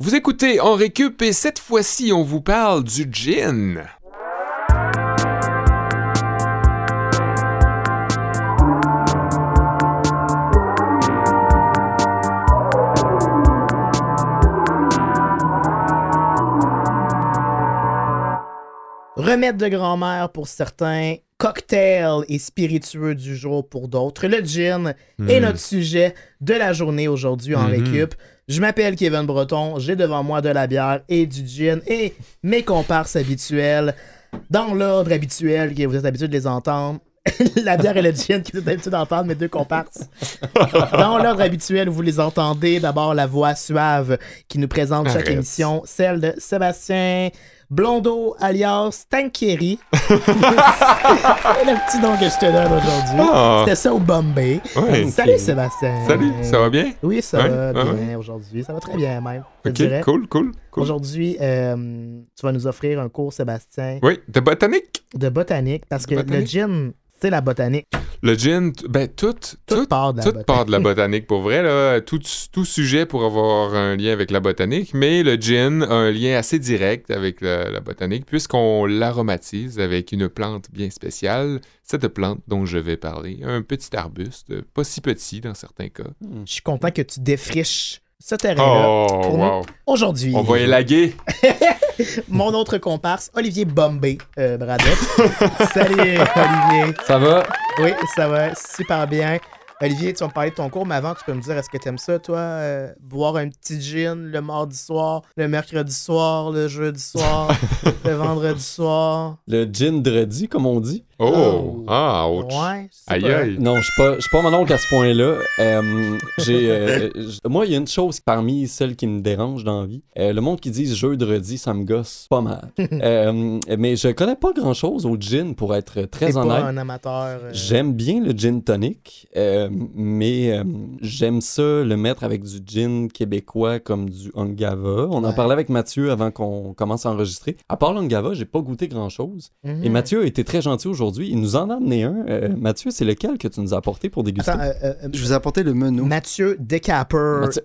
Vous écoutez en récup et cette fois-ci, on vous parle du gin. Remède de grand-mère pour certains, cocktail et spiritueux du jour pour d'autres. Le gin est Hmm. notre sujet de la journée aujourd'hui en récup. Je m'appelle Kevin Breton, j'ai devant moi de la bière et du gin et mes comparses habituels dans l'ordre habituel que vous êtes habitués de les entendre. la bière et le gin que vous êtes habitués d'entendre, mes deux comparses. Dans l'ordre habituel, vous les entendez. D'abord, la voix suave qui nous présente chaque Arrête. émission, celle de Sébastien Blondeau, alias Tankieri. C'est le petit nom que je te donne aujourd'hui. Ah. C'était ça au Bombay. Salut Sébastien. Salut, ça va bien? Oui, ça va bien aujourd'hui. Ça va très bien même. Ok, dirais. cool, cool, cool. Aujourd'hui, euh, tu vas nous offrir un cours, Sébastien, Oui, de botanique. de botanique, parce que le gin, c'est la botanique. Le gin, ben tout, Tout, tout, part de la tout botanique. part de la botanique pour vrai. Là. Tout, tout sujet pour avoir un lien avec la botanique, mais le gin a un lien assez direct avec la, la botanique puisqu'on l'aromatise avec une plante bien spéciale. Cette plante dont je vais parler, un petit arbuste, pas si petit dans certains cas. Je suis content que tu défriches ce terrain-là. Oh, pour nous. wow. Aujourd'hui, On va élaguer. mon autre comparse, Olivier Bombay euh, Bradette. Salut Olivier. Ça va? Oui, ça va super bien. Olivier, tu vas me parler de ton cours, mais avant, tu peux me dire, est-ce que tu aimes ça, toi, euh, boire un petit gin le mardi soir, le mercredi soir, le jeudi soir, le vendredi soir? Le gin dredi, comme on dit. Oh, Oh. ah, ouch. Ouais, Aïe, pas- aïe. Non, je suis pas, pas mon oncle à ce point-là. Euh, j'ai, euh, j- moi, il y a une chose parmi celles qui me dérange dans la vie. Euh, le monde qui dit jeudi, ça me gosse pas mal. Euh, mais je connais pas grand-chose au gin, pour être très pas honnête. un amateur. euh, J'aime bien le gin tonic, euh, mais euh, j'aime ça le mettre avec du gin québécois comme du Angava. On en parlait avec Mathieu avant qu'on commence à enregistrer. À part l'Angava, j'ai pas goûté grand-chose. mhm. Et Mathieu a été très gentil aujourd'hui. Il nous en a amené un. Euh, Mathieu, c'est lequel que tu nous as apporté pour déguster? Attends, euh, euh, Je vous ai apporté le menu. Mathieu Decapper Mathieu-!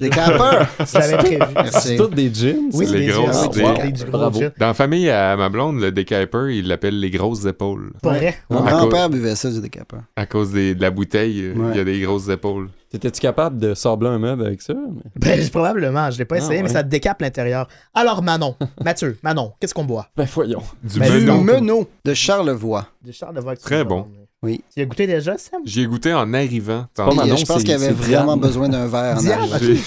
Je l'avais prévu. c'est toutes des gins? Oui? Les des grosses, gins, des- oui, Wow. du gros Bravo. Dans la famille à ma blonde, le decaper, il l'appelle les grosses épaules. Pas vrai? Mon grand-père buvait ça du décapeur. À cause des- de la bouteille, Ouais. il y a des grosses épaules. T'étais-tu capable de sabler un meuble avec ça? Mais- Ben, probablement, je l'ai pas Ah, essayé, mais ça décape l'intérieur. Alors, Manon, Mathieu, Manon, qu'est-ce qu'on boit? Ben voyons. Du Ben, Du. Meneau de Charlevoix. De Très bon. Oui. Tu l'as goûté déjà, Sam? J'y ai goûté en arrivant. pas Et, Manon, je pense qu'il avait vraiment besoin d'un verre en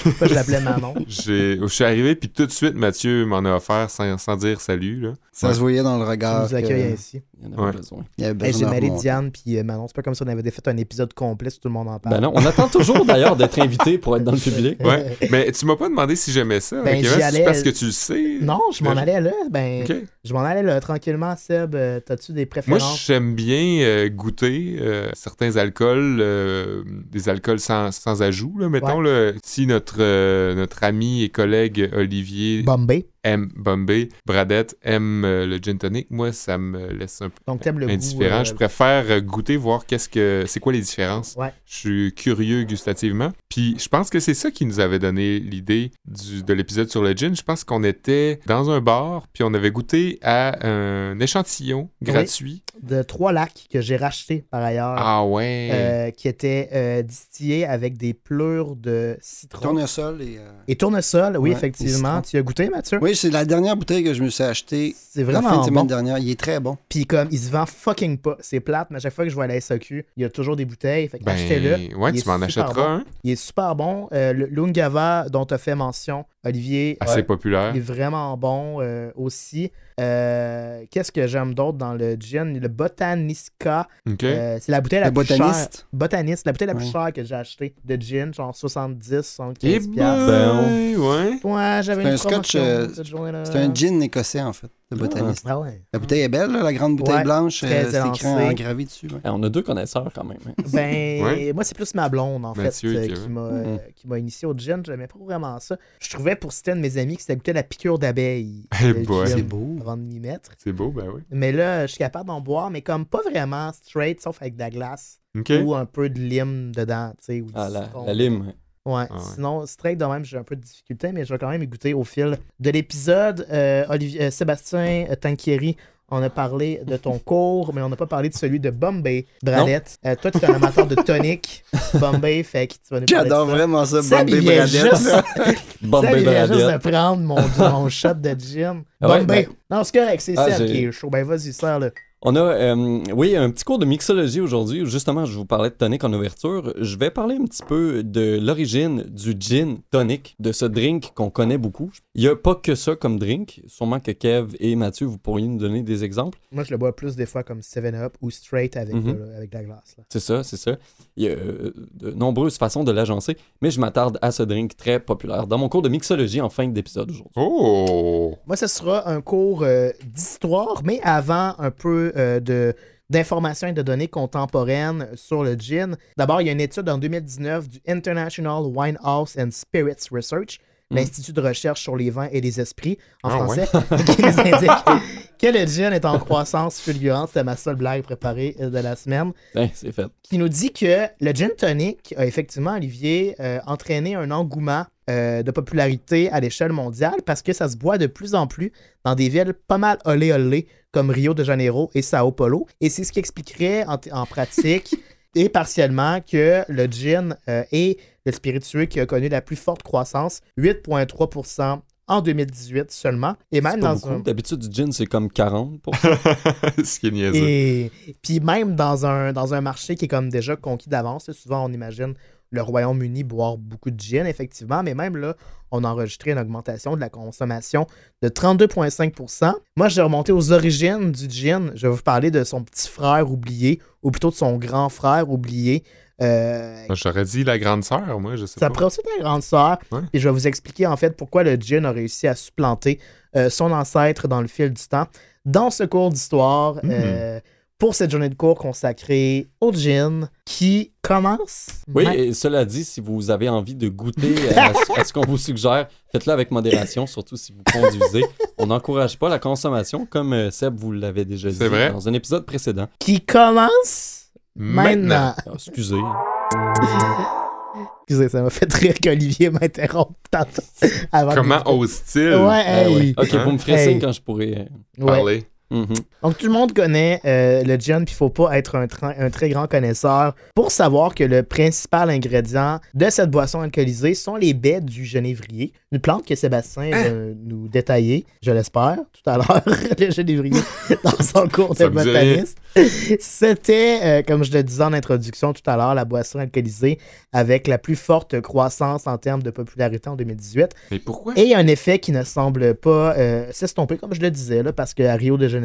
Pourquoi je l'appelais Manon? Je suis arrivé, puis tout de suite, Mathieu m'en a offert sans, sans dire salut. Là. Ça se voyait dans le regard. nous accueilles que- ainsi. Il y en avait Ouais. besoin. Il y avait Hey, J'ai. Diane puis euh, Manon. C'est pas comme si on avait fait un épisode complet si tout le monde en parle. Ben non, on attend toujours d'ailleurs d'être invité pour être dans le public. Ouais. Mais tu m'as pas demandé si j'aimais ça. Ben, allais- parce que tu le sais. Non, je m'en allais là. Ben, je m'en allais là tranquillement, Seb. Euh, T'as-tu des Moi, préférences? j'aime bien euh, goûter euh, certains alcools, euh, des alcools sans, sans ajout. Là, mettons, là, si notre, euh, notre ami et collègue Olivier Bombay. Aime Bombay, Bradette aime euh, le gin tonic, moi, ça me laisse un peu Donc, t'aimes le goût. indifférent. euh, Je préfère euh, goûter, voir qu'est-ce que c'est quoi les différences. Ouais. Je suis curieux gustativement. Puis je pense que c'est ça qui nous avait donné l'idée du- de l'épisode sur le gin. Je pense qu'on était dans un bar, puis on avait goûté à un échantillon gratuit. de trois lacs que j'ai racheté par ailleurs. Ah ouais. euh, qui étaient euh, distillés avec des pleurs de citron. Tournesol et. euh, Et tournesol, oui, Ouais, effectivement. Tu as goûté, Mathieu? Oui, c'est la dernière bouteille que je me suis achetée C'est la fin vraiment de semaine bon. dernière. Il est très bon. Puis comme, il se vend fucking pas. C'est plate, mais à chaque fois que je vois à la SAQ, il y a toujours des bouteilles. Fait que ben, achetez-le. ouais, Il tu m'en est super achèteras bon. un. Il est super bon. Euh, le Lungava dont tu as fait mention, Olivier, Assez ouais, populaire. il est vraiment bon euh, aussi. Euh, Qu'est-ce que j'aime d'autre dans le gin? Le Botanisca. OK. Euh, c'est la bouteille la Le plus chère. botaniste? Botaniste, la bouteille la plus Ouais. chère que j'ai achetée de gin, genre 70, 75 Eh ben, ouais. Ouais, j'avais C'est une un scotch, euh, cette journée-là. C'est un gin écossais, en fait, le botaniste. Ah ouais. La bouteille est belle, là, la grande bouteille Ouais, blanche. très euh, c'est écrit en gravé dessus. ouais. Eh, on a deux connaisseurs quand même. hein. Ben, Ouais. moi, c'est plus ma blonde, en Mathieu fait, euh, qui m'a euh, qui m'a initié au gin. J'aimais pas vraiment ça. Je trouvais, pour citer un de mes amis, que c'était goûter la piqûre d'abeille. Eh C'est beau. Avant de m'y mettre. C'est beau, ben oui. Mais là, je suis capable d'en boire, mais comme pas vraiment straight, sauf avec de la glace. OK. Ou un peu de lime dedans, tu sais. ou du Ah, la, la lime. Ouais. Ah ouais. Sinon, straight de même, j'ai un peu de difficulté, mais je vais quand même goûter au fil de l'épisode. Euh, Olivier, euh, Sébastien euh, Tanquieri, on a parlé de ton cours, mais on n'a pas parlé de celui de Bombay Bradette. Euh, toi, tu es un amateur de tonic, Bombay, fait que tu vas nous parler J'adore ça. vraiment ça, Bombay juste- là. Bombay vient juste de prendre mon, mon shot de gin. Ah ouais, Bombay. ben- Non, c'est correct, c'est Ah, j'ai- qui est chaud. Ben, vas-y, sers-le. On a, euh, oui, un petit cours de mixologie aujourd'hui où justement je vous parlais de tonic en ouverture. Je vais parler un petit peu de l'origine du gin tonic, de ce drink qu'on connaît beaucoup. Il n'y a pas que ça comme drink. Sûrement que Kev et Mathieu, vous pourriez nous donner des exemples. Moi, je le bois plus des fois comme 7-Up ou straight avec, Mhm. de- avec de la glace. là. C'est ça, c'est ça. Il y a euh, de nombreuses façons de l'agencer, mais je m'attarde à ce drink très populaire dans mon cours de mixologie en fin d'épisode aujourd'hui. Oh! Moi, ce sera un cours euh, d'histoire, mais avant un peu euh, d'informations et de données contemporaines sur le gin. D'abord, il y a une étude en 2019 du International Winehouse and Spirits Research, Mm. l'Institut de recherche sur les vins et les esprits, en Ah français, qui nous indique que le gin est en croissance fulgurante? C'était ma seule blague préparée euh, de la semaine. C'est fait. qui nous dit que le gin tonic a effectivement, Olivier, euh, entraîné un engouement euh, de popularité à l'échelle mondiale parce que ça se boit de plus en plus dans des villes pas mal olé olé comme Rio de Janeiro et Sao Paulo. Et c'est ce qui expliquerait en, en pratique et partiellement que le gin euh, est le spiritueux qui a connu la plus forte croissance, 8,3% en 2018 seulement. Et même pas dans beaucoup. un... D'habitude, du gin, c'est comme 40 pour Ce qui est niaiseux. Et puis même dans un, dans un marché qui est comme déjà conquis d'avance, souvent on imagine le Royaume-Uni boire beaucoup de gin, effectivement, mais même là, on a enregistré une augmentation de la consommation de 32,5% Moi, j'ai remonté aux origines du gin. Je vais vous parler de son petit frère oublié, ou plutôt de son grand frère oublié. Euh, J'aurais dit la grande sœur, moi, je sais ça pas. prend aussi la grande sœur. Ouais. Et je vais vous expliquer en fait pourquoi le gin a réussi à supplanter euh, son ancêtre dans le fil du temps. Dans ce cours d'histoire, Mhm. euh, pour cette journée de cours consacrée au gin, qui commence. Oui, ma- et cela dit, si vous avez envie de goûter à, ce- à ce qu'on vous suggère, faites-le avec modération, surtout si vous conduisez. On n'encourage pas la consommation, comme euh, Seb vous l'avait déjà dit vrai. dans un épisode précédent. qui commence maintenant. Ah, excusez. Excusez, ça m'a fait rire qu'Olivier m'interrompe tantôt. Comment que- ose-t-il Ouais, Ah hey. ouais. Ok, Hein? vous me ferez Hey. signe quand je pourrai. euh, Ouais. parler? Mhm. Donc, tout le monde connaît euh, le gin, puis il faut pas être un, tra- un très grand connaisseur pour savoir que le principal ingrédient de cette boisson alcoolisée sont les baies du genévrier, une plante que Sébastien va nous détailler, je l'espère, tout à l'heure, le genévrier, dans son cours de botaniste. C'était, euh, comme je le disais en introduction tout à l'heure, la boisson alcoolisée avec la plus forte croissance en termes de popularité en 2018. Mais pourquoi? Et un effet qui ne semble pas euh, s'estomper, comme je le disais, là, parce qu'à Rio de Janeiro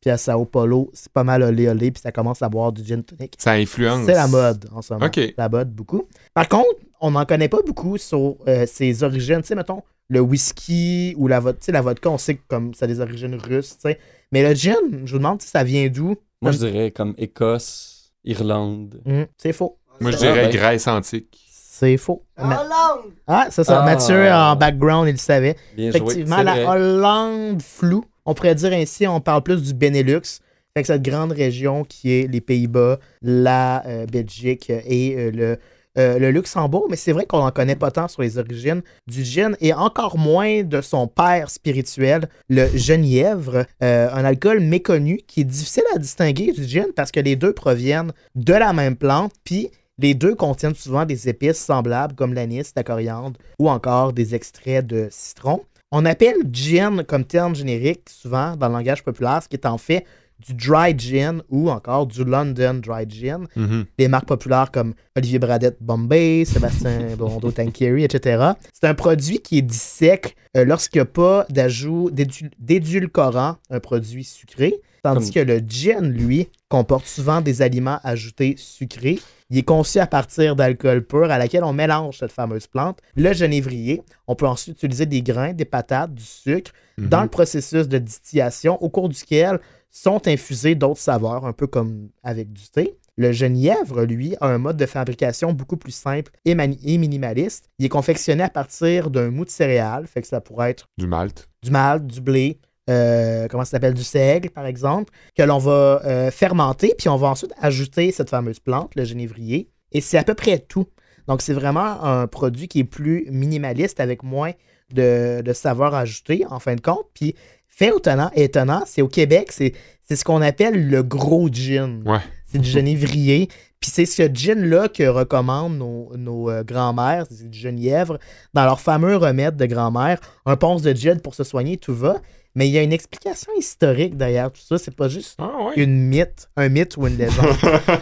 puis à Sao Paulo, c'est pas mal olé olé, puis ça commence à boire du gin tonic. Ça influence. C'est la mode en ce moment. Ok. La mode beaucoup. Par contre, on n'en connaît pas beaucoup sur euh, ses origines. Tu sais, mettons, le whisky ou la vodka. La on sait que comme ça a des origines russes, tu sais. Mais le gin, je vous demande si ça vient d'où? Moi, je dirais comme Écosse, Irlande. Hum, c'est faux. Moi, je dirais. Grèce antique. C'est faux. Ma- Hollande! Ah, c'est ça. Ah. Mathieu, en background, il le savait. Bien joué. Effectivement, la vrai. Hollande floue. On pourrait dire ainsi, on parle plus du Benelux. Que cette grande région qui est les Pays-Bas, la euh, Belgique et euh, le, euh, le Luxembourg. Mais c'est vrai qu'on n'en connaît pas tant sur les origines du gin et encore moins de son père spirituel, le genièvre, un alcool méconnu qui est difficile à distinguer du gin parce que les deux proviennent de la même plante. Puis les deux contiennent souvent des épices semblables comme l'anis, la coriandre ou encore des extraits de citron. On appelle gin comme terme générique souvent dans le langage populaire, ce qui est en fait du dry gin ou encore du London dry gin. Mhm. Des marques populaires comme Olivier Bradette Bombay, Sébastien Blondeau Tanqueray, etc. C'est un produit qui est dit sec euh, lorsqu'il n'y a pas d'ajout d'édul- d'édulcorant, un produit sucré. Tandis Comme- que le gin, lui, comporte souvent des aliments ajoutés sucrés. Il est conçu à partir d'alcool pur à laquelle on mélange cette fameuse plante, le genévrier. On peut ensuite utiliser des grains, des patates, du sucre Mhm. dans le processus de distillation au cours duquel sont infusées d'autres saveurs, un peu comme avec du thé. Le genièvre, lui, a un mode de fabrication beaucoup plus simple et minimaliste. Il est confectionné à partir d'un mou de céréales, fait que ça pourrait être Du malt. du malt, du blé, euh, comment ça s'appelle, du seigle, par exemple, que l'on va euh, fermenter, puis on va ensuite ajouter cette fameuse plante, le genévrier, et c'est à peu près tout. Donc, c'est vraiment un produit qui est plus minimaliste avec moins de, de saveurs ajoutées, en fin de compte. Puis, fait étonnant, étonnant c'est au Québec, c'est c'est ce qu'on appelle le gros gin. Ouais. C'est du genévrier. Puis c'est ce gin-là que recommandent nos, nos, euh, grands-mères, c'est du genièvre, dans leur fameux remède de grand-mère. Un ponce de gin pour se soigner, tout va. Mais il y a une explication historique derrière tout ça. C'est pas juste Ah ouais. une mythe, un mythe ou une légende.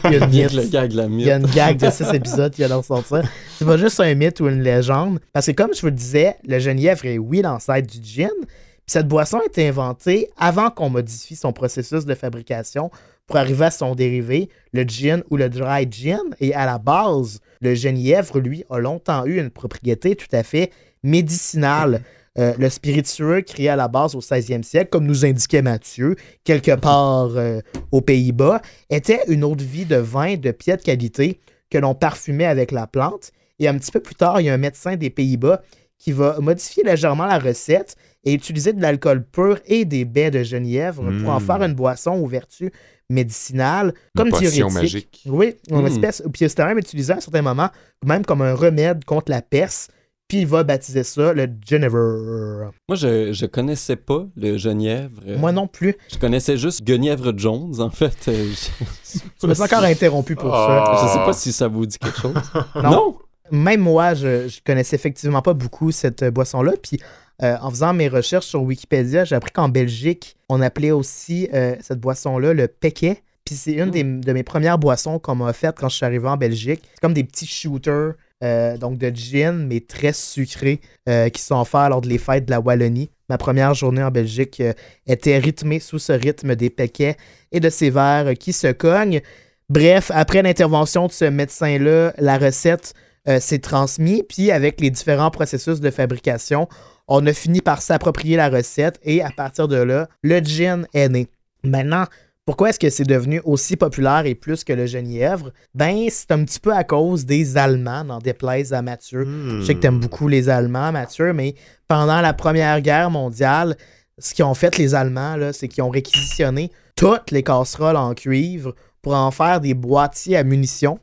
Il y a une Mythe, mythe. le gag, la Il y a mythe. une gag de six épisodes qui a dans son ça. C'est pas juste un mythe ou une légende. Parce que comme je vous le disais, le genièvre est oui l'ancêtre du gin. Puis cette boisson a été inventée avant qu'on modifie son processus de fabrication pour arriver à son dérivé, le gin ou le dry gin. Et à la base, le genièvre, lui, a longtemps eu une propriété tout à fait médicinale. Euh, le spiritueux créé à la base au 16e siècle, comme nous indiquait Mathieu, quelque part euh, aux Pays-Bas, était une de vie de vin de pied de qualité que l'on parfumait avec la plante. Et un petit peu plus tard, il y a un médecin des Pays-Bas qui va modifier légèrement la recette et utiliser de l'alcool pur et des baies de genièvre pour en Mm. faire une boisson aux vertus médicinales, comme diurétique. magique. Oui, une Mm. espèce. Puis c'était même utilisé à un certain moment, même comme un remède contre la peste. Puis il va baptiser ça le Genever. Moi, je, je connaissais pas le genièvre. Euh, Moi non plus. Je connaissais juste Guenièvre Jones, en fait. Euh, je... Tu me suis encore interrompu pour ça. Ah. je sais pas si ça vous dit quelque chose. Non? Même moi, je, je connaissais effectivement pas beaucoup cette euh, boisson-là. Puis euh, en faisant mes recherches sur Wikipédia, j'ai appris qu'en Belgique, on appelait aussi euh, cette boisson-là le péquet. Puis c'est une des- de mes premières boissons qu'on m'a faites quand je suis arrivé en Belgique. C'est comme des petits shooters, euh, donc de gin, mais très sucrés, euh, qui sont offerts lors de les fêtes de la Wallonie. Ma première journée en Belgique euh, était rythmée sous ce rythme des péquets et de ces verres qui se cognent. Bref, après l'intervention de ce médecin-là, la recette s'est transmise, puis avec les différents processus de fabrication, on a fini par s'approprier la recette et à partir de là, le gin est né. Maintenant, pourquoi est-ce que c'est devenu aussi populaire et plus que le genièvre? Ben, c'est un petit peu à cause des Allemands, n'en déplaise à Mathieu. Je sais que t'aimes beaucoup les Allemands, Mathieu, mais pendant la Première Guerre mondiale, ce qu'ils ont fait les Allemands, là, c'est qu'ils ont réquisitionné toutes les casseroles en cuivre pour en faire des boîtiers à munitions.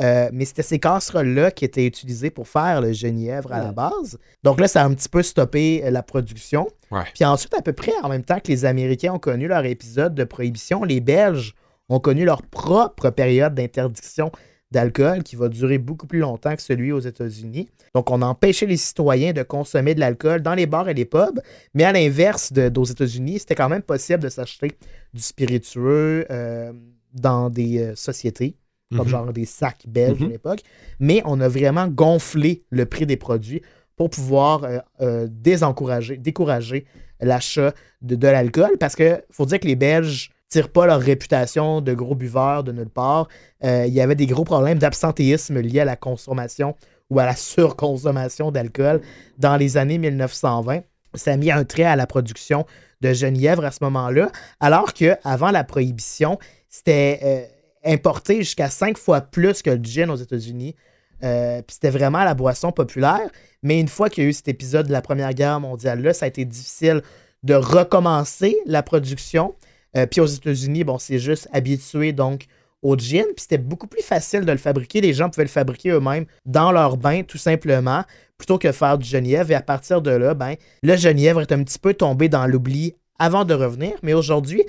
Euh, mais c'était ces casseroles-là qui étaient utilisées pour faire le genièvre à la base. Donc là, ça a un petit peu stoppé euh, la production. Ouais. Puis ensuite, à peu près en même temps que les Américains ont connu leur épisode de prohibition, les Belges ont connu leur propre période d'interdiction d'alcool qui va durer beaucoup plus longtemps que celui aux États-Unis. Donc, on a empêché les citoyens de consommer de l'alcool dans les bars et les pubs, mais à l'inverse d'aux États-Unis, c'était quand même possible de s'acheter du spiritueux euh, dans des euh, sociétés, comme Mhm. genre des sacs belges Mhm. à l'époque. Mais on a vraiment gonflé le prix des produits pour pouvoir euh, euh, désencourager, décourager l'achat de, de l'alcool parce que faut dire que les Belges tirent pas leur réputation de gros buveurs de nulle part. Euh, il y avait des gros problèmes d'absentéisme liés à la consommation ou à la surconsommation d'alcool dans les années 1920. Ça a mis un trait à la production de genièvre à ce moment-là, alors qu'avant la prohibition, c'était importé jusqu'à cinq fois plus que le gin aux États-Unis. Euh, c'était vraiment la boisson populaire. Mais une fois qu'il y a eu cet épisode de la Première Guerre mondiale-là, ça a été difficile de recommencer la production. Euh, puis aux États-Unis, bon, c'est juste habitué donc au gin. Puis c'était beaucoup plus facile de le fabriquer. Les gens pouvaient le fabriquer eux-mêmes dans leur bain, tout simplement, plutôt que faire du genièvre. Et à partir de là, ben, le genièvre est un petit peu tombé dans l'oubli avant de revenir. Mais aujourd'hui,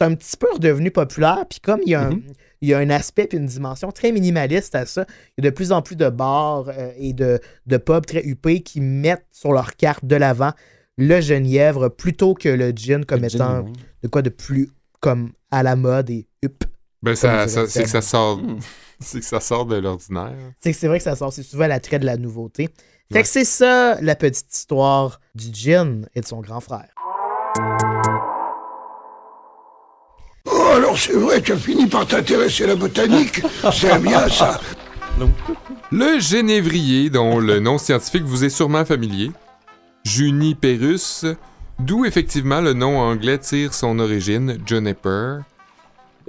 c'est un petit peu redevenu populaire. Puis comme il y a un, Mhm. il y a un aspect et une dimension très minimaliste à ça, il y a de plus en plus de bars euh, et de, de pubs très huppés qui mettent sur leur carte de l'avant le genièvre plutôt que le gin comme Le étant de quoi de plus comme à la mode et hup. Ben, ça, c'est que ça sort, Hmm. c'est que ça sort de l'ordinaire. C'est que c'est vrai que ça sort, c'est souvent l'attrait de la nouveauté. Fait que c'est ça la petite histoire du gin et de son grand frère. Oh, alors c'est vrai, tu as fini par t'intéresser à la botanique. C'est bien ça. Le génévrier, dont le nom scientifique vous est sûrement familier, Juniperus, d'où effectivement le nom anglais tire son origine, juniper,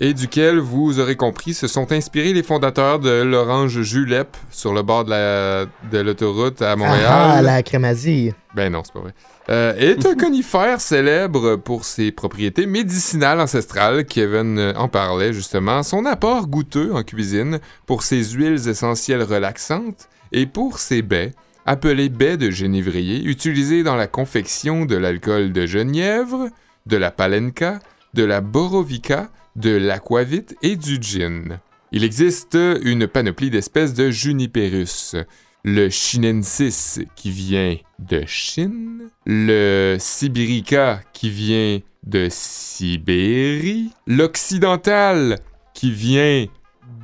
et duquel vous aurez compris se sont inspirés les fondateurs de l'orange julep sur le bord de la- de l'autoroute à Montréal. Ah, la crémazie. Ben non, c'est pas vrai. Euh, est un conifère célèbre pour ses propriétés médicinales ancestrales. Kevin en parlait justement. Son apport goûteux en cuisine pour ses huiles essentielles relaxantes Et pour ces baies, appelées baies de génévrier, utilisées dans la confection de l'alcool de genièvre, de la palenka, de la borovica, de l'aquavit et du gin. Il existe une panoplie d'espèces de juniperus. Le chinensis qui vient de Chine, le sibirica qui vient de Sibérie, l'occidental qui vient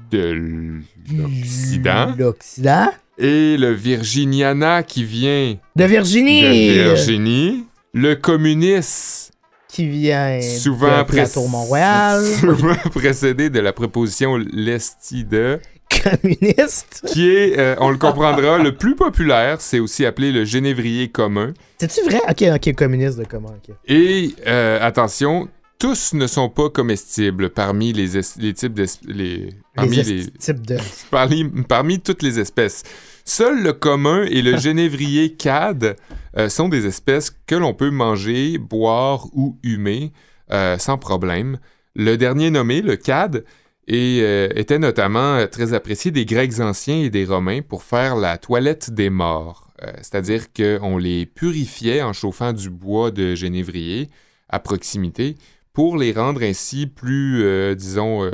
de l'Occident L'Occident. et le virginiana qui vient De Virginie. de Virginie, le communiste Qui vient souvent, de Plateau Mont-Royal. souvent précédé de la préposition lesti de Communiste. qui est, euh, on le comprendra, le plus populaire, c'est aussi appelé le génévrier commun. C'est-tu vrai? Ok, ok, communiste de comment? ok. Et euh, attention, tous ne sont pas comestibles parmi les, es- les types d'es- les parmi les les, esti- types de. parmi, parmi toutes les espèces. Seul le commun et le génévrier cad euh, sont des espèces que l'on peut manger, boire ou humer euh, sans problème. Le dernier nommé, le cad, et, euh, était notamment très apprécié des Grecs anciens et des Romains pour faire la toilette des morts. C'est-à-dire qu'on les purifiait en chauffant du bois de génévrier à proximité pour les rendre ainsi plus, disons,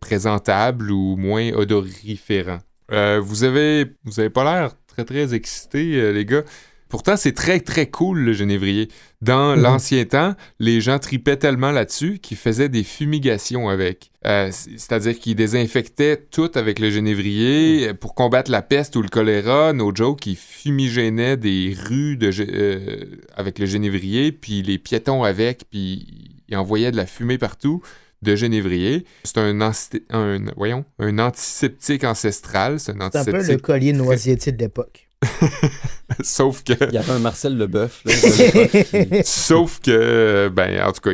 présentables ou moins odoriférants. Vous avez vous avez pas l'air très très excité les gars. Pourtant c'est très très cool le genévrier. Dans Mhm. l'ancien temps, les gens tripaient tellement là-dessus qu'ils faisaient des fumigations avec. Euh, C'est-à-dire qu'ils désinfectaient tout avec le genévrier euh, pour combattre la peste ou le choléra. No joke, ils fumigénaient des rues de, euh, avec le genévrier, puis les piétons avec, puis ils envoyaient de la fumée partout de genévrier. C'est un, un, voyons, un antiseptique ancestral. C'est un un peu le collier noisetier de l'époque. Sauf que. Il y avait un Marcel Leboeuf. Là, Sauf que, ben, en tout cas,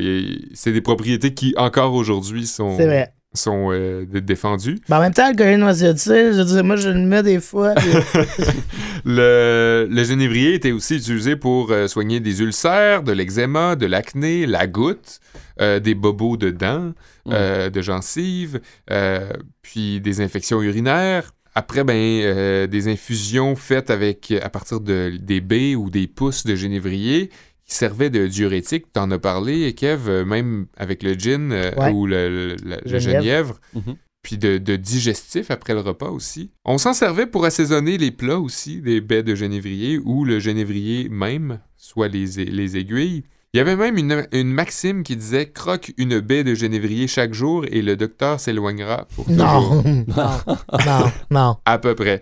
c'est des propriétés qui, encore aujourd'hui, sont, vrai. sont euh, dé- défendues. Mais en même temps, le noisetier, je veux dire, moi, je le mets des fois. puis- Le, le génévrier était aussi utilisé pour euh, soigner des ulcères, de l'eczéma, de l'acné, la goutte, euh, des bobos de dents, euh, de gencives, euh, puis des infections urinaires. Après, ben, euh, des infusions faites avec, à partir de, des baies ou des pousses de génévrier qui servaient de diurétique. T'en as parlé, Kev, euh, même avec le gin euh, Ouais. ou le, le- la- le Genièvre. genièvre Mhm. puis de, de digestif après le repas aussi. On s'en servait pour assaisonner les plats aussi, des baies de genévrier ou le genévrier même, soit les aiguilles. Il y avait même une, une maxime qui disait croque une baie de genévrier chaque jour et le docteur s'éloignera pour toujours. Non, non, non, non. À peu près.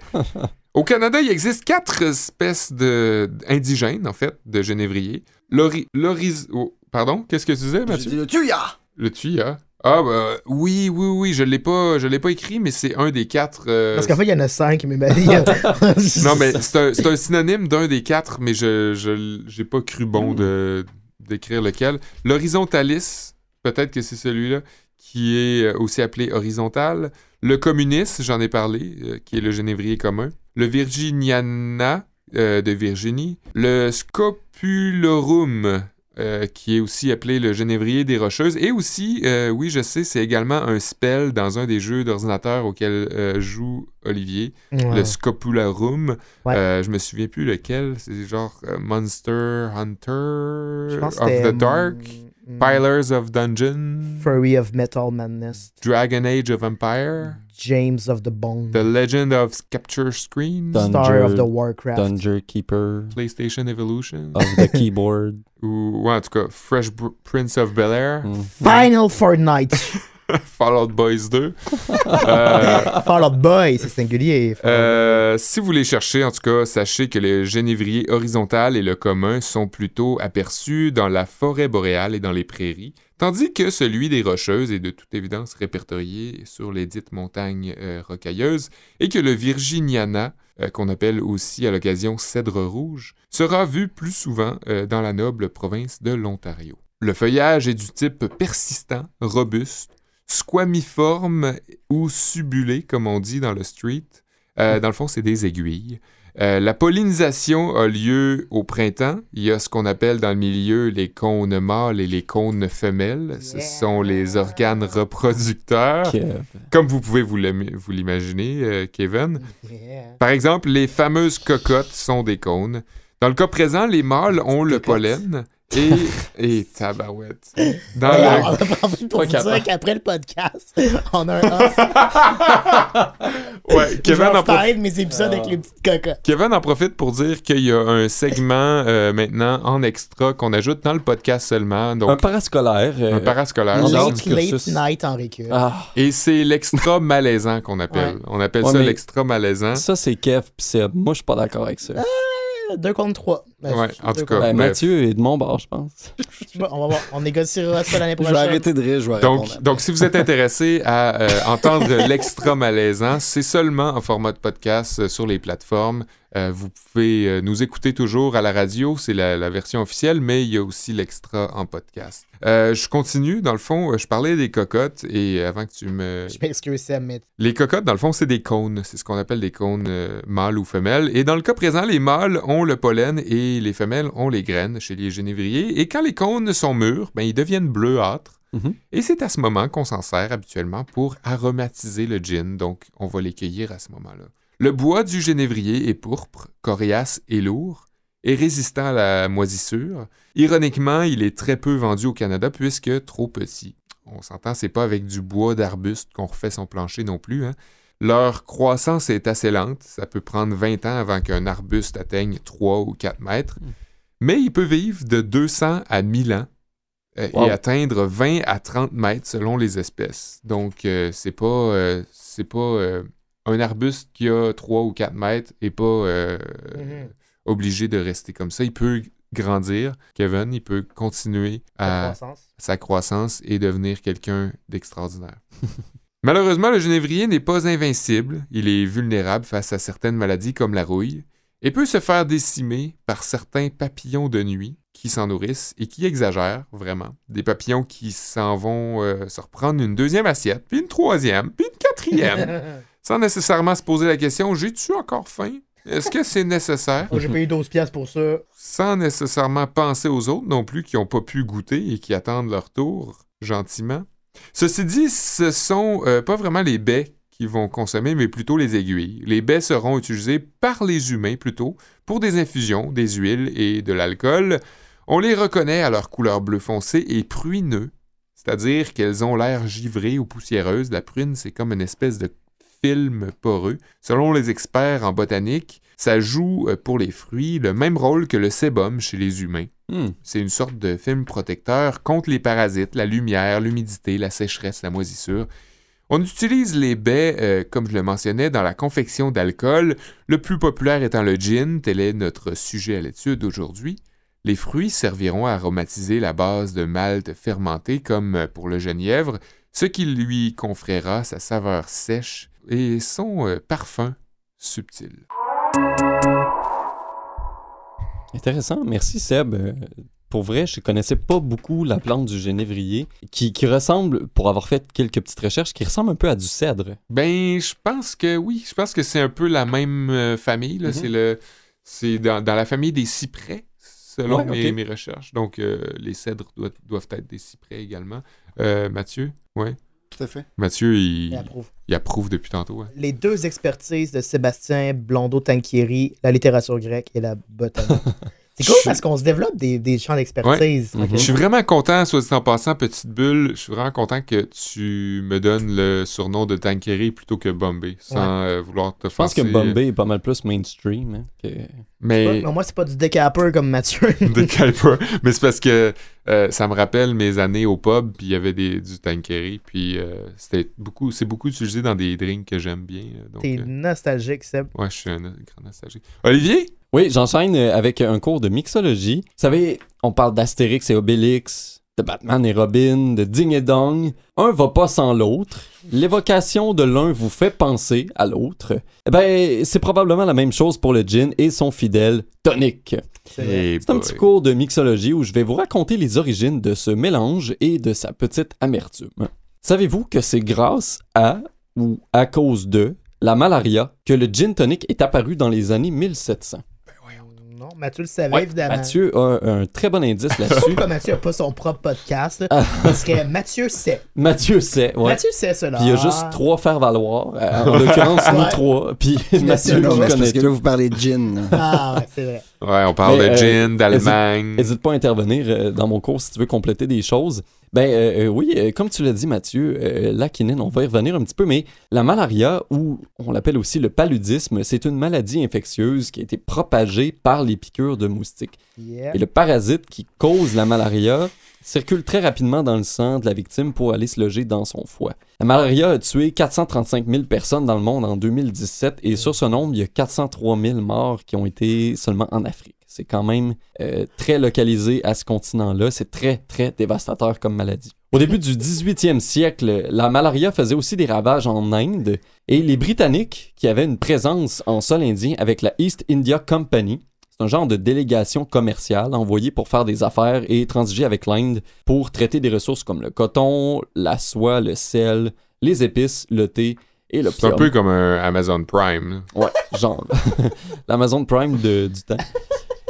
Au Canada, il existe quatre espèces de, indigènes, en fait, de genévrier. L'ori... l'oris- oh, pardon, qu'est-ce que tu disais, Mathieu? dit le tuya! Le tuya. Ah, bah, oui, oui, oui, je l'ai pas, je l'ai pas écrit, mais c'est un des quatre. euh, Parce qu'en fait, il y en a cinq, mais ma Non, mais c'est un, c'est un synonyme d'un des quatre, mais je je j'ai pas cru bon de d'écrire lequel. L'horizontalis, peut-être que c'est celui-là, qui est euh, aussi appelé horizontal. Le communiste, j'en ai parlé, euh, qui est le génévrier commun. Le virginiana euh, de Virginie. Le scopulorum, euh, qui est aussi appelé le genévrier des rocheuses. Et aussi, euh, oui, je sais, c'est également un spell dans un des jeux d'ordinateur auquel euh, joue Olivier le Scopularum. Ouais. Je me souviens plus lequel. C'est genre Monster Hunter Je pense que of the Dark, hum, Pillars of Dungeon, Fury of Metal Madness, Dragon Age of Empire, James of the Bone, The Legend of Capture Screen, Dun- Star of the Warcraft. Dunger Keeper. PlayStation Evolution, of the Keyboard. ou ouais, en tout cas Fresh Br- Prince of Bel Air, Mm. Final Fortnite. Fall Out Boys 2. Euh, Fall Out Boy, c'est singulier. Euh, si vous les cherchez, en tout cas, sachez que le génévrier horizontal et le commun sont plutôt aperçus dans la forêt boréale et dans les prairies, tandis que celui des rocheuses est de toute évidence répertorié sur les dites montagnes euh, rocailleuses, et que le virginiana, euh, qu'on appelle aussi à l'occasion cèdre rouge, sera vu plus souvent dans la noble province de l'Ontario. Le feuillage est du type persistant, robuste, squamiforme ou subulé, comme on dit dans le street. Euh, dans le fond, c'est des aiguilles. Euh, la pollinisation a lieu au printemps. Il y a ce qu'on appelle dans le milieu les cônes mâles et les cônes femelles. Ce Yeah. sont les organes reproducteurs, comme vous pouvez vous l'im- vous l'imaginer, euh, Kevin. Yeah. Par exemple, les fameuses cocottes sont des cônes. Dans le cas présent, les mâles ont le pollen et... et tabarouette. Dans le... on pour Pas vous capable. dire qu'après le podcast, on a un. Ouais, Je Kevin en, vous prof- parler de mes épisodes Ah. avec les petites cocottes. Kevin en profite pour dire qu'il y a un segment euh, maintenant en extra qu'on ajoute dans le podcast seulement. Donc, Un parascolaire. euh, un parascolaire. Late, night en récup. Ah, Et c'est l'extra malaisant qu'on appelle. Ouais. On appelle Ouais, ça l'extra malaisant. ça, c'est Kev pis. Moi, je suis pas d'accord avec ça. Deux contre trois. Ben, Ouais, en tout cas. Ben. Mathieu est de mon bord, je pense. On va voir. On négociera ça l'année Je vais prochaine. arrêter de rire, je vais. Donc, donc, si vous êtes intéressé à euh, entendre l'extra malaisant, c'est seulement en format de podcast euh, sur les plateformes. Euh, vous pouvez euh, nous écouter toujours à la radio, c'est la, la version officielle, mais il y a aussi l'extra en podcast. Euh, je continue, dans le fond, je parlais des cocottes et avant que tu me... Je m'excuse, Sam, mais Les cocottes, dans le fond, c'est des cônes. C'est ce qu'on appelle des cônes euh, mâles ou femelles. Et dans le cas présent, les mâles ont le pollen et les femelles ont les graines chez les genévriers. Et quand les cônes sont mûrs, ben, ils deviennent bleuâtres. Mhm. Et c'est à ce moment qu'on s'en sert habituellement pour aromatiser le gin. Donc, on va les cueillir à ce moment-là. Le bois du genévrier est pourpre, coriace et lourd, et résistant à la moisissure. Ironiquement, il est très peu vendu au Canada puisque trop petit. On s'entend, c'est pas avec du bois d'arbuste qu'on refait son plancher non plus. hein. Leur croissance est assez lente. Ça peut prendre 20 ans avant qu'un arbuste atteigne 3 ou 4 mètres. Mais il peut vivre de 200 à 1000 ans euh, Wow. et atteindre 20 à 30 mètres selon les espèces. Donc, euh, c'est pas, euh, c'est pas un arbuste qui a 3 ou 4 mètres et pas Mhm. obligé de rester comme ça. Il peut grandir, Kevin, il peut continuer à croissance. sa croissance et devenir quelqu'un d'extraordinaire. Malheureusement, le genévrier n'est pas invincible. Il est vulnérable face à certaines maladies comme la rouille et peut se faire décimer par certains papillons de nuit qui s'en nourrissent et qui exagèrent vraiment. Des papillons qui s'en vont euh, se reprendre une deuxième assiette, puis une troisième, puis une quatrième, sans nécessairement se poser la question j'ai-tu encore faim? Est-ce que c'est nécessaire? Oh, J'ai payé 12$ piastres pour ça. sans nécessairement penser aux autres non plus qui n'ont pas pu goûter et qui attendent leur tour gentiment. Ceci dit, ce sont euh, pas vraiment les baies qui vont consommer, mais plutôt les aiguilles. Les baies seront utilisées par les humains plutôt pour des infusions, des huiles et de l'alcool. On les reconnaît à leur couleur bleu foncé et pruineux, c'est-à-dire qu'elles ont l'air givrées ou poussiéreuses. La prune, c'est comme une espèce de film poreux. Selon les experts en botanique, ça joue euh, pour les fruits le même rôle que le sébum chez les humains. Hmm. C'est une sorte de film protecteur contre les parasites, la lumière, l'humidité, la sécheresse, la moisissure. On utilise les baies, euh, comme je le mentionnais, dans la confection d'alcool, le plus populaire étant le gin, tel est notre sujet à l'étude aujourd'hui. Les fruits serviront à aromatiser la base de malt fermenté comme euh, pour le genièvre, ce qui lui conférera sa saveur sèche et son euh, parfum subtil. Intéressant. Merci, Seb. Euh, Pour vrai, je connaissais pas beaucoup la plante du genévrier, qui, qui ressemble, pour avoir fait quelques petites recherches, qui ressemble un peu à du cèdre. Ben, je pense que oui. Je pense que c'est un peu la même euh, famille. Mhm. C'est le, c'est dans, dans la famille des cyprès, selon Ouais, mes, recherches. Donc, euh, les cèdres doivent, doivent être des cyprès également. Euh, Mathieu, ouais. Tout à fait. Mathieu, il, Il approuve. il approuve depuis tantôt. hein. Les deux expertises de Sébastien Blondeau-Tanquieri, la littérature grecque et la botanique. C'est cool Je- parce qu'on se développe des, des champs d'expertise. Je suis vraiment content, soit dit en passant, petite bulle, je suis vraiment content que tu me donnes le surnom de Tanqueray plutôt que Bombay, sans euh, vouloir te Je pense que. Bombay est pas mal plus mainstream. hein, que- Mais... Mais moi, c'est pas du décapeur comme Mathieu. Kuiper. Mais c'est parce que euh, ça me rappelle mes années au pub, puis il y avait des, du Tanqueray, puis euh, c'était beaucoup, c'est beaucoup utilisé dans des drinks que j'aime bien. Donc, T'es euh, nostalgique, Seb. ouais, je suis un grand nostalgique. Olivier? Oui, j'enchaîne euh, avec un cours de mixologie. Vous savez, on parle d'Astérix et Obélix, de Batman et Robin, de Ding et Dong. Un va pas sans l'autre. L'évocation de l'un vous fait penser à l'autre. Eh ben, c'est probablement la même chose pour le gin et son fidèle tonic. C'est un petit cours de mixologie où je vais vous raconter les origines de ce mélange et de sa petite amertume. Savez-vous que c'est grâce à ou à cause de la malaria que le gin tonic est apparu dans les années 1700? Non, Mathieu le savait, Ouais, évidemment. Mathieu a un très bon indice là-dessus. Pourquoi Mathieu n'a pas son propre podcast? là? Ah. Il serait Mathieu sait. Mathieu sait, ouais. Mathieu sait cela. Puis il y a juste trois faire valoir. Euh, en l'occurrence, nous trois. Puis Mathieu nous connaît parce que là, vous parlez de gin. Ah, ouais, c'est vrai. Ouais, on parle Mais, de euh, gin, d'Allemagne. N'hésite pas à intervenir euh, dans mon cours si tu veux compléter des choses. Ben euh, euh, oui, euh, comme tu l'as dit Mathieu, euh, la quinine, on va y revenir un petit peu, mais la malaria, ou on l'appelle aussi le paludisme, c'est une maladie infectieuse qui a été propagée par les piqûres de moustiques. Yeah. Et le parasite qui cause la malaria circule très rapidement dans le sang de la victime pour aller se loger dans son foie. La malaria a tué 435 000 personnes dans le monde en 2017 et sur ce nombre, il y a 403 000 morts qui ont été seulement en Afrique. C'est quand même euh, très localisé à ce continent-là. C'est très, très dévastateur comme maladie. Au début du 18e siècle, la malaria faisait aussi des ravages en Inde et les Britanniques, qui avaient une présence en sol indien avec la East India Company, un genre de délégation commerciale envoyée pour faire des affaires et transiger avec l'Inde pour traiter des ressources comme le coton, la soie, le sel, les épices, le thé et C'est l'opium. un peu comme un Amazon Prime. Ouais, genre l'Amazon Prime de- du temps.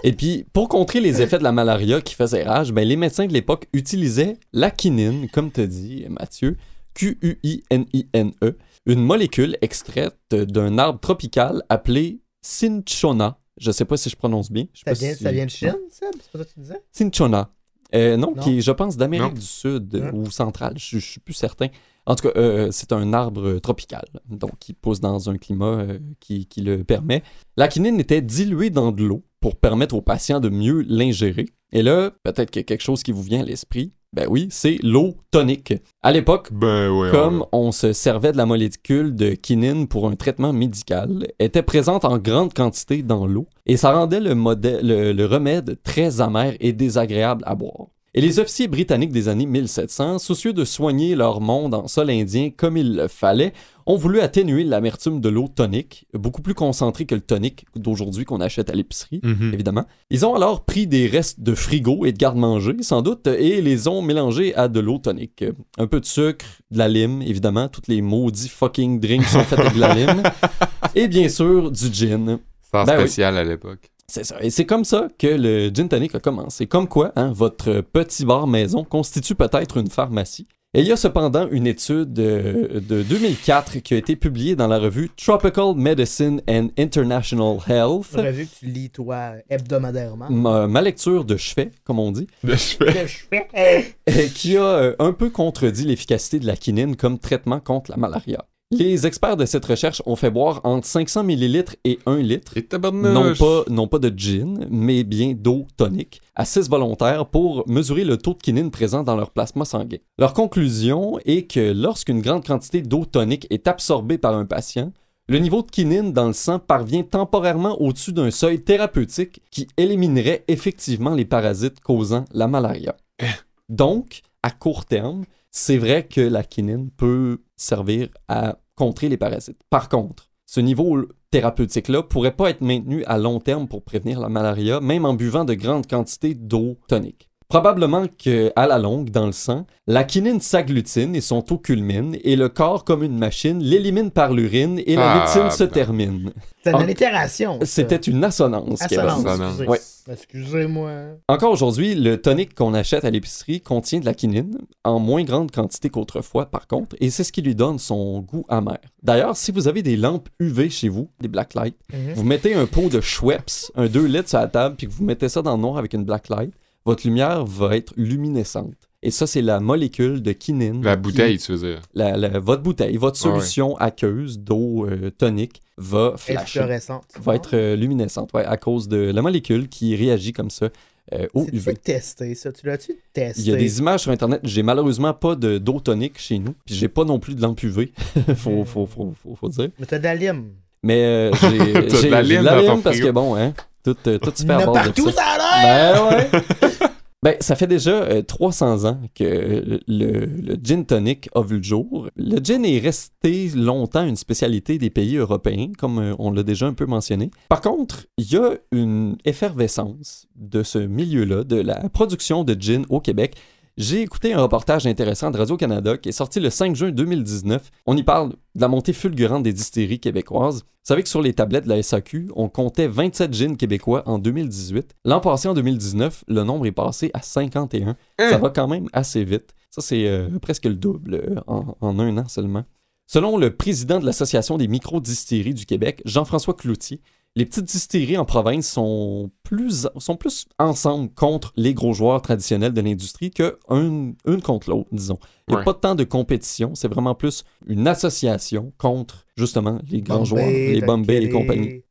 Et puis, pour contrer les effets de la malaria qui faisait rage, ben, les médecins de l'époque utilisaient la quinine, comme te dit Mathieu, Q-U-I-N-I-N-E, une molécule extraite d'un arbre tropical appelé cinchona. Je sais pas si je prononce bien. Je sais Ça pas vient, si- ça vient de Chine, ça? C'est pas ça que tu disais? Cinchona. Euh, non, Non? qui est, je pense, d'Amérique du Sud Hein? ou centrale. Je, je suis plus certain. En tout cas, euh, c'est un arbre tropical, donc qui pousse dans un climat euh, qui, qui le permet. La quinine était diluée dans de l'eau pour permettre aux patients de mieux l'ingérer. Et là, peut-être qu'il y a quelque chose qui vous vient à l'esprit. Ben oui, c'est l'eau tonique. À l'époque, Ben comme on se servait de la molécule de quinine pour un traitement médical, était présente en grande quantité dans l'eau et ça rendait le, modèle- le- le remède très amer et désagréable à boire. Et les officiers britanniques des années 1700, soucieux de soigner leur monde en sol indien comme il le fallait, ont voulu atténuer l'amertume de l'eau tonique, beaucoup plus concentrée que le tonique d'aujourd'hui qu'on achète à l'épicerie Mhm. évidemment. Ils ont alors pris des restes de frigo et de garde-manger, sans doute, et les ont mélangés à de l'eau tonique. Un peu de sucre, de la lime, évidemment. Tous les maudits fucking drinks sont faits avec de la lime. Et bien sûr, du gin. Sans Ben oui. spécial à l'époque. C'est ça. Et c'est comme ça que le gin tonic a commencé. Comme quoi, hein, votre petit bar maison constitue peut-être une pharmacie. Et il y a cependant une étude euh, de 2004 qui a été publiée dans la revue Tropical Medicine and International Health. Vu que tu lis, toi, hebdomadairement. Ma, ma lecture de chevet, comme on dit, De chevet. Hey! euh, qui a euh, un peu contredit l'efficacité de la quinine comme traitement contre la malaria. Les experts de cette recherche ont fait boire entre 500 ml et 1 litre, Et non pas, non pas de gin, mais bien d'eau tonique, à 6 volontaires pour mesurer le taux de quinine présent dans leur plasma sanguin. Leur conclusion est que lorsqu'une grande quantité d'eau tonique est absorbée par un patient, le niveau de quinine dans le sang parvient temporairement au-dessus d'un seuil thérapeutique qui éliminerait effectivement les parasites causant la malaria. Donc, à court terme, c'est vrai que la quinine peut servir à contrer les parasites. Par contre, ce niveau thérapeutique-là pourrait pas être maintenu à long terme pour prévenir la malaria, même en buvant de grandes quantités d'eau tonique. Probablement qu'à la longue, dans le sang, la quinine s'agglutine et son taux culmine, et le corps, comme une machine, l'élimine par l'urine et la Ah, routine se ben. termine. C'est une Ah. allitération. C'était une assonance. Assonance, Assonance. excusez. Ouais. Excusez-moi. Encore aujourd'hui, le tonic qu'on achète à l'épicerie contient de la quinine, en moins grande quantité qu'autrefois par contre, et c'est ce qui lui donne son goût amer. D'ailleurs, si vous avez des lampes UV chez vous, des black light, Mhm. vous mettez un pot de Schweppes, un 2 litres sur la table, puis que vous mettez ça dans le noir avec une black light, votre lumière va être luminescente. Et ça, c'est la molécule de quinine. La qui- bouteille, tu veux dire? la- la- votre bouteille, votre Ah ouais. solution aqueuse d'eau euh, tonique va flasher, Fluorescente. va être euh, luminescente, ouais, à cause de la molécule qui réagit comme ça euh, au UV. testé, ça? Tu l'as-tu testé? Il y a des images sur internet. J'ai malheureusement pas de d'eau tonique chez nous. Puis j'ai pas non plus de lampe UV. faut, faut, faut, faut, faut dire. Mais t'as de la lime. Mais euh, j'ai de j'ai- la lime parce que bon, hein. Tout, euh, tout se fait à a base de partout, ça. ça a l'air! Ben ouais. Ben, ça fait déjà euh, 300 ans que le, le gin tonic a vu le jour. Le gin est resté longtemps une spécialité des pays européens, comme euh, on l'a déjà un peu mentionné. Par contre, il y a une effervescence de ce milieu-là, de la production de gin au Québec. J'ai écouté un reportage intéressant de Radio-Canada qui est sorti le 5 juin 2019. On y parle de la montée fulgurante des distilleries québécoises. Vous savez que sur les tablettes de la SAQ, on comptait 27 gins québécois en 2018. L'an passé, en 2019, le nombre est passé à 51. Ça va quand même assez vite. Ça, c'est euh, presque le double euh, en, en un an seulement. Selon le président de l'Association des micro-distilleries du Québec, Jean-François Cloutier, les petites distilleries en province sont plus, sont plus ensemble contre les gros joueurs traditionnels de l'industrie que un- une contre l'autre, disons. Il n'y a Ouais. pas tant de compétition, c'est vraiment plus une association contre justement les grands Bombay, joueurs, les Bombay et compagnie.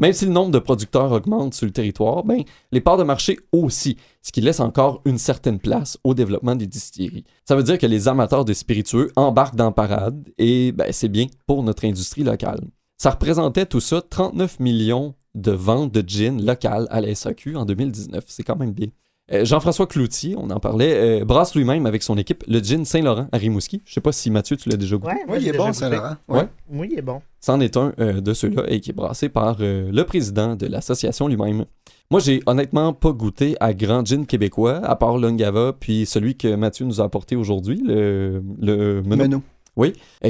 Même si le nombre de producteurs augmente sur le territoire, ben, les parts de marché aussi, ce qui laisse encore une certaine place au développement des distilleries. Ça veut dire que les amateurs de spiritueux embarquent dans la parade et ben, c'est bien pour notre industrie locale. Ça représentait tout ça 39 millions de ventes de gin locales à la SAQ en 2019. C'est quand même bien. Euh, Jean-François Cloutier, on en parlait, euh, brasse lui-même avec son équipe le gin Saint-Laurent à Rimouski. Je sais pas si Mathieu, tu l'as déjà goûté. Ouais, moi, Oui, il est bon. Saint-Laurent. Ouais. Oui, il est bon. C'en est un euh, de ceux-là et qui est brassé par euh, le président de l'association lui-même. Moi, j'ai honnêtement pas goûté à grand gin québécois, à part l'Ungava, puis celui que Mathieu nous a apporté aujourd'hui, le, le Menot,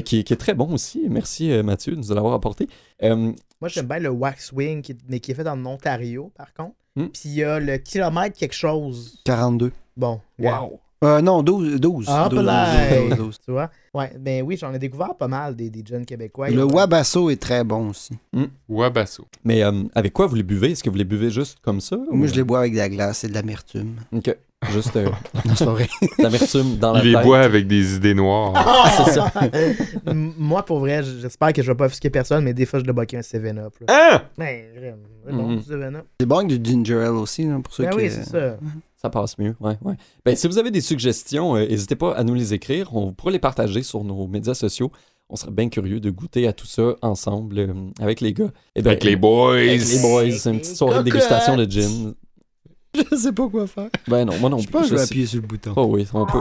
Qui, qui est très bon aussi. Merci euh, Mathieu de nous l'avoir apporté. Euh, Moi, j'aime bien le Waxwing, qui, mais qui est fait en Ontario, par contre. Hmm. Puis il y a le kilomètre quelque chose. 42. Bon. wow! Euh, non, 12. 12. Ah, 12, 12, peut-être. 12, 12. Tu vois? Ouais, ben oui, j'en ai découvert pas mal des, des jeunes québécois. Le Wabasso est très bon aussi. Wabasso. Mais euh, avec quoi vous les buvez? Est-ce que vous les buvez juste comme ça? ou- Moi, je les bois avec de la glace et de l'amertume. Ok. Juste euh, Non, l'amertume dans la Il les tête. boit avec des idées noires. c'est ça. Moi, pour vrai, j'espère que je vais pas offusquer personne, mais des fois, je dois boquer un 7-Up. là. Hein? Ben, vraiment, c'est bon, du 7-Up. C'est bon avec du ginger ale aussi, là, pour ceux Ben qui... oui, c'est ça. Ça passe mieux, ouais, ouais. Ben, si vous avez des suggestions, euh, n'hésitez pas à nous les écrire. On pourra les partager sur nos médias sociaux. On serait bien curieux de goûter à tout ça ensemble euh, avec les gars. Eh ben, Avec les boys. avec les boys, c'est une petite soirée de dégustation de gin. Je sais pas quoi faire. Ben non, moi non Je plus. pense que je vais appuyer sur le bouton. Oh oui, on peut.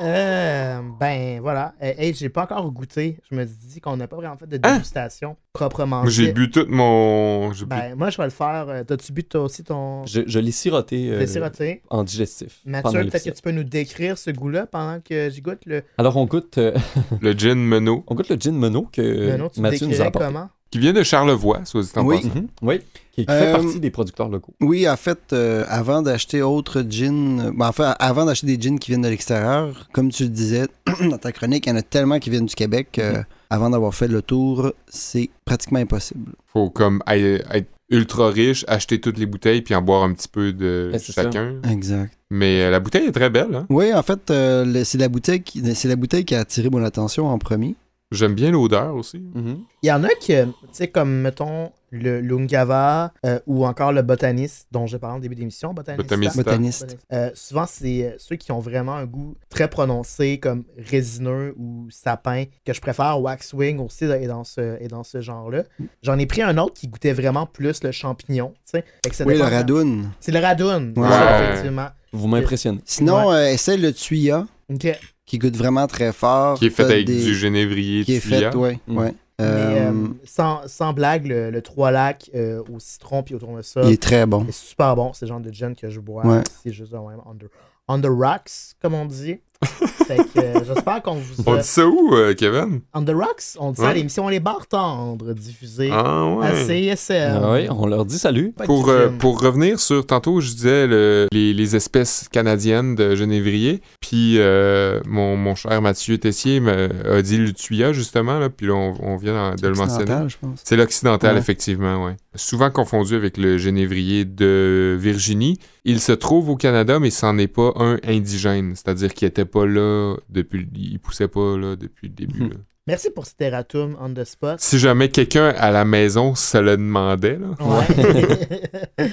Euh, ben, voilà. Hey, j'ai pas encore goûté. Je me dis qu'on n'a pas vraiment fait de Hein? dégustation proprement j'ai bu tout mon. bu- Ben, moi, je vais le faire. Euh, T'as-tu bu toi aussi ton. Je, je l'ai siroté euh, siroté? en digestif. Mathieu, peut-être que tu peux nous décrire ce goût-là pendant que j'y goûte le. Alors, on goûte, euh, Le gin Menot, on goûte le gin Mono que le nom, tu Mathieu nous a apporté. comment? Qui vient de Charlevoix, soit dit en Oui. passant. Mhm, Oui, qui, qui Euh, fait partie des producteurs locaux. Oui, en fait, euh, avant d'acheter autre gin, euh, ben, enfin, avant d'acheter des gins qui viennent de l'extérieur, comme tu le disais dans ta chronique, il y en a tellement qui viennent du Québec que, Mhm. avant d'avoir fait le tour, c'est pratiquement impossible. Faut comme être ultra riche, acheter toutes les bouteilles puis en boire un petit peu de Ouais, ça. chacun. Exact. Mais euh, la bouteille est très belle. Hein? Oui, en fait, euh, le- c'est la bouteille qui, c'est la bouteille qui a attiré mon attention en premier. J'aime bien l'odeur aussi. Mhm. Il y en a que, tu sais, comme, mettons, le Lungava euh, ou encore le botaniste dont j'ai parlé au début d'émission, botaniste. Botaniste. Botaniste. Euh, souvent, c'est euh, ceux qui ont vraiment un goût très prononcé, comme résineux ou sapin, que je préfère. Waxwing aussi est dans ce, est dans ce genre-là. J'en ai pris un autre qui goûtait vraiment plus le champignon. Oui, le radoun. C'est le radoun, Ouais. ça, effectivement. Vous m'impressionnez. Sinon, euh, essaie le tuya, Ok. qui goûte vraiment très fort. Qui est fait avec des- du génévrier Qui est fait, ouais. Mm. ouais. Mais, Euh, euh, sans, sans blague, le, le trois lacs euh, au citron puis au tournesol, il est très bon. c'est super bon. C'est le genre de gin que je bois. Ouais. C'est juste. On the, on the rocks, comme on dit. fait que euh, j'espère qu'on vous On a... dit ça où, euh, Kevin? On the rocks, on dit ça à l'émission Les Barres Tendres, diffusée Ah à ouais. CSL. Ah oui, on leur dit salut. Pour, euh, pour revenir sur, tantôt, je disais le- les, les espèces canadiennes de genévrier. Puis euh, mon, mon cher Mathieu Tessier m'a- a dit le tuya, justement. Là, puis là, on, on vient de le mentionner. Occidental, je pense. C'est l'occidental, Ouais. effectivement, ouais. Souvent confondu avec le génévrier de Virginie. Il se trouve au Canada, mais c'en est pas un indigène. C'est-à-dire qu'il était pas là depuis... le- Il poussait pas là depuis le début. Mhm. là. Merci pour cet erratum on the spot. Si jamais quelqu'un à la maison se le demandait, là. Ouais.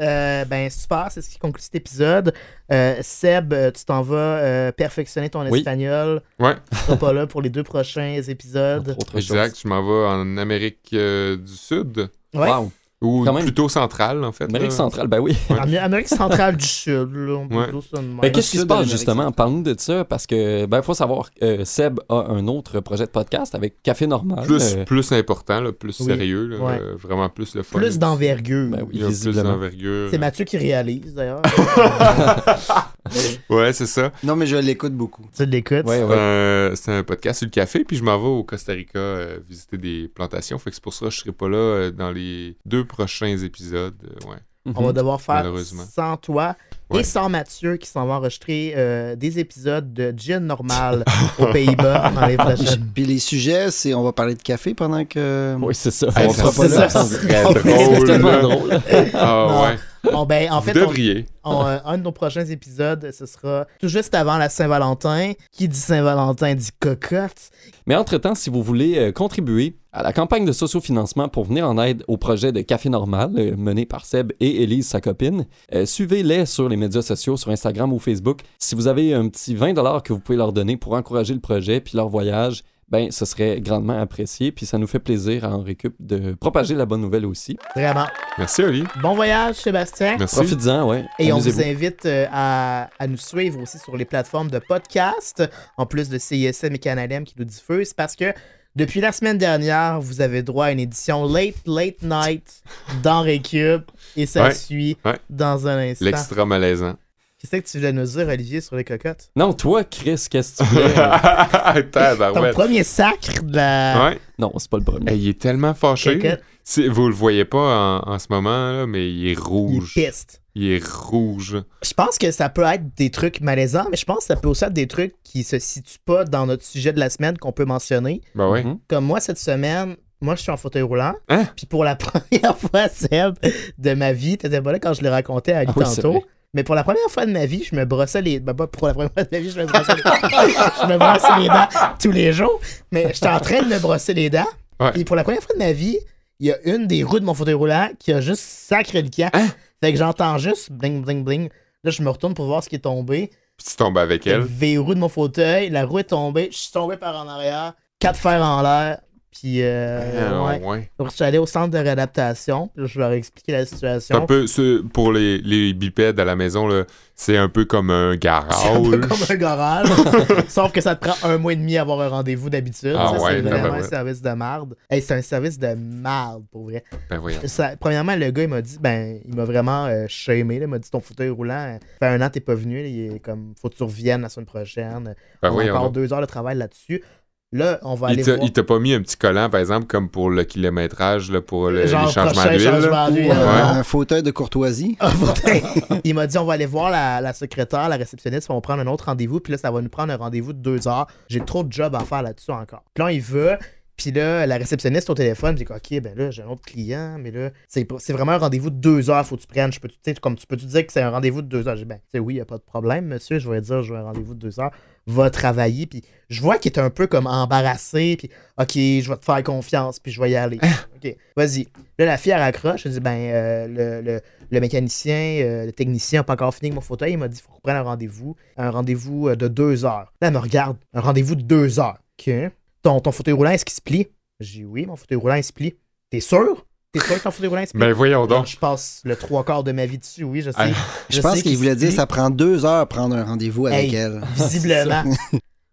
Euh, ben super, c'est ce qui conclut cet épisode. Euh, Seb, euh, tu t'en vas euh, perfectionner ton Oui. espagnol. Ouais, Tu seras pas là pour les deux prochains épisodes. Autres exact. Je m'en vais en Amérique euh, du Sud. Ouais. Wow. Ou Quand même. plutôt centrale, en fait. Amérique là. centrale, ben oui. Amé- Amérique centrale du Sud, là, on peut Ouais. dire ça de même. Ben, qu'est-ce qui se sud de passe l'Amérique justement? Parle-nous de ça parce que, ben, faut savoir, euh, Seb a un autre projet de podcast avec Café Normal. Plus, euh, plus important, là, plus Oui. sérieux, là, Ouais. euh, vraiment plus le fun. Plus d'envergure. ben Il oui, y a plus visiblement. d'envergure. C'est Mathieu qui réalise, d'ailleurs. Ouais, c'est ça. Non, mais je l'écoute beaucoup. tu l'écoutes? Ouais, C'est ouais. un- C'est un podcast sur le café, puis je m'en vais au Costa Rica euh, visiter des plantations. Fait que c'est pour ça que je serai pas là euh, dans les deux prochains épisodes. euh, ouais. On va devoir faire sans toi Ouais. et sans Mathieu qui s'en va enregistrer euh, des épisodes de Gin Normal aux Pays-Bas dans les prochaines. Puis les sujets, c'est on va parler de café pendant que. Oui, c'est ça. On sera pas c'est là. C'est tellement drôle. Ah Non. ouais. Bon, ben, en fait, on- devriez. on, euh, un de nos prochains épisodes, ce sera tout juste avant la Saint-Valentin. Qui dit Saint-Valentin dit cocotte. Mais entre-temps, si vous voulez euh, contribuer à la campagne de sociofinancement pour venir en aide au projet de Café Normal euh, mené par Seb et Élise, sa copine, euh, suivez-les sur les médias sociaux, sur Instagram ou Facebook. Si vous avez un petit 20$ que vous pouvez leur donner pour encourager le projet puis leur voyage, ben ce serait grandement apprécié. Puis ça nous fait plaisir à en récup de propager la bonne nouvelle aussi. Vraiment. Merci, Oli. Bon voyage, Sébastien. Merci. Profites-en, ouais. Et on vous invite euh, à, à nous suivre aussi sur les plateformes de podcast, en plus de CISM et Canalem qui nous diffusent, parce que depuis la semaine dernière, vous avez droit à une édition late, late night dans Récup, et ça Ouais, suit ouais. dans un instant. L'extra malaisant. Qu'est-ce que tu voulais nous dire, Olivier, sur les cocottes? Non, toi, Chris, qu'est-ce que tu voulais? Ton premier sacre de la Ouais. non, c'est pas le premier. Il est tellement fâché. Vous le voyez pas en, en ce moment, là, mais il est il est rouge. piste. Il est rouge. Je pense que ça peut être des trucs malaisants, mais je pense que ça peut aussi être des trucs qui se situent pas dans notre sujet de la semaine qu'on peut mentionner. Ben ouais. Mhm. comme moi cette semaine, moi je suis en fauteuil roulant. Hein? Puis pour la première fois, Seb, de ma vie, t'étais pas là quand je l'ai raconté à Ali Ah oui, tantôt. Mais pour la première fois de ma vie, je me brossais les. Ben, pas pour la première fois de ma vie, je me brossais les, je me brossais les dents tous les jours. Mais j'étais en train de me brosser les dents. Ouais. Et pour la première fois de ma vie, il y a une des roues de mon fauteuil roulant qui a juste sacré le camp. Hein? Fait que j'entends juste bling, bling, bling. Là, je me retourne pour voir ce qui est tombé. Puis tu tombes avec Le elle. verrou de mon fauteuil, la roue est tombée, je suis tombé par en arrière, quatre fers en l'air, puis euh, Ah, ouais. ouais. Donc, je suis allé au centre de réadaptation, je leur ai expliqué la C'est un situation. peu, ce- pour les, les bipèdes à la maison, c'est un peu comme un garage. C'est un peu comme un garage, sauf que ça te prend un mois et demi à avoir un rendez-vous d'habitude. Ah ouais, c'est vraiment un tabarouette. service de marde. Hey, c'est un service de marde, pour vrai. Ben. Ça- premièrement, le gars, il m'a dit, ben, il m'a vraiment euh, shamé. là. Il m'a dit, ton fauteuil roulant, euh, fait un an, t'es pas venu. là. il est comme, faut que tu reviennes la semaine prochaine. Ben on a encore deux heures de travail là-dessus. Là, on va Il aller t'a- voir. il t'a pas mis un petit collant, par exemple, comme pour le kilométrage, là, pour le- Genre, les changements d'huile. changement euh, Ouais. un fauteuil de courtoisie. Il m'a dit on va aller voir la, la secrétaire, la réceptionniste, on va prendre un autre rendez-vous, puis là, ça va nous prendre un rendez-vous de deux heures. J'ai trop de job à faire là-dessus encore. Puis là, il veut, puis là, la réceptionniste au téléphone, dit ok, ben là, j'ai un autre client, mais là, c'est vraiment un rendez-vous de deux heures, faut que tu prennes. Je peux, tu sais, comme tu peux te dire que c'est un rendez-vous de deux heures? J'ai dit, ben, tu sais, oui, il a pas de problème, monsieur, je vais dire, j'ai un rendez-vous de deux heures, va travailler, puis je vois qu'il est un peu comme embarrassé, puis ok, je vais te faire confiance, puis je vais y aller. ok, vas-y. Là, la fille, elle raccroche, elle dit, ben, euh, le, le- le mécanicien, euh, le technicien n'a pas encore fini avec mon fauteuil. Il m'a dit il faut qu'on prenne un rendez-vous. Un rendez-vous euh, de deux heures. Là, elle me regarde. Un rendez-vous de deux heures. OK. Ton, ton fauteuil roulant, est-ce qu'il se plie? J'ai dit oui, mon fauteuil roulant, il se plie. T'es sûr? T'es sûr que ton fauteuil roulant, il se plie? Ben voyons donc. je passe le trois quarts de ma vie dessus, oui, je sais. Ah, Je, pense sais qu'il voulait se dire ça prend deux heures prendre un rendez-vous avec Hey. elle. Visiblement.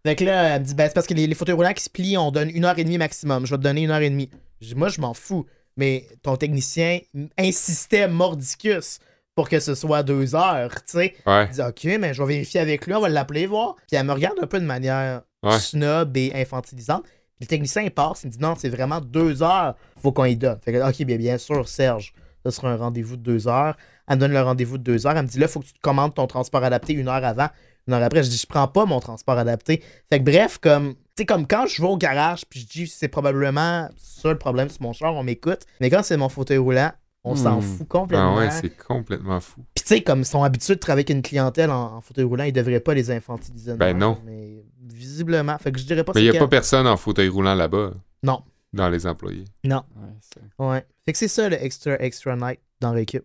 fait que là, elle me dit, ben, c'est parce que les, les fauteuils roulants qui se plient, on donne une heure et demie maximum. Je vais te donner une heure et demie. Je dis, moi, je m'en fous. Mais ton technicien insistait mordicus pour que ce soit deux heures, tu sais. Ouais. Elle dit, OK, mais je vais vérifier avec lui, on va l'appeler, voir. Puis elle me regarde un peu de manière Ouais. snob et infantilisante. Puis le technicien, il passe, il me dit, non, c'est vraiment deux heures, faut qu'on y donne. Fait que, OK, bien, bien sûr, Serge, ce sera un rendez-vous de deux heures. Elle me donne le rendez-vous de deux heures. Elle me dit, là, il faut que tu te commandes ton transport adapté une heure avant. Une heure après, je dis, je prends pas mon transport adapté. Fait que bref, comme, tu sais, comme quand je vais au garage, puis je dis, c'est probablement ça le problème, c'est mon char, on m'écoute. Mais quand c'est mon fauteuil roulant, on s'en Hmm. fout Ah complètement. ouais, c'est complètement fou. Puis tu sais, comme ils sont habitués de travailler avec une clientèle en, en fauteuil roulant, ils devraient pas les infantiliser. Ben non. Mais visiblement. Fait que je dirais pas Mais il n'y a pas personne en fauteuil roulant là-bas. Non. Dans les employés. Non. Ouais, c'est- Ouais. Fait que c'est ça le extra extra night dans l'équipe.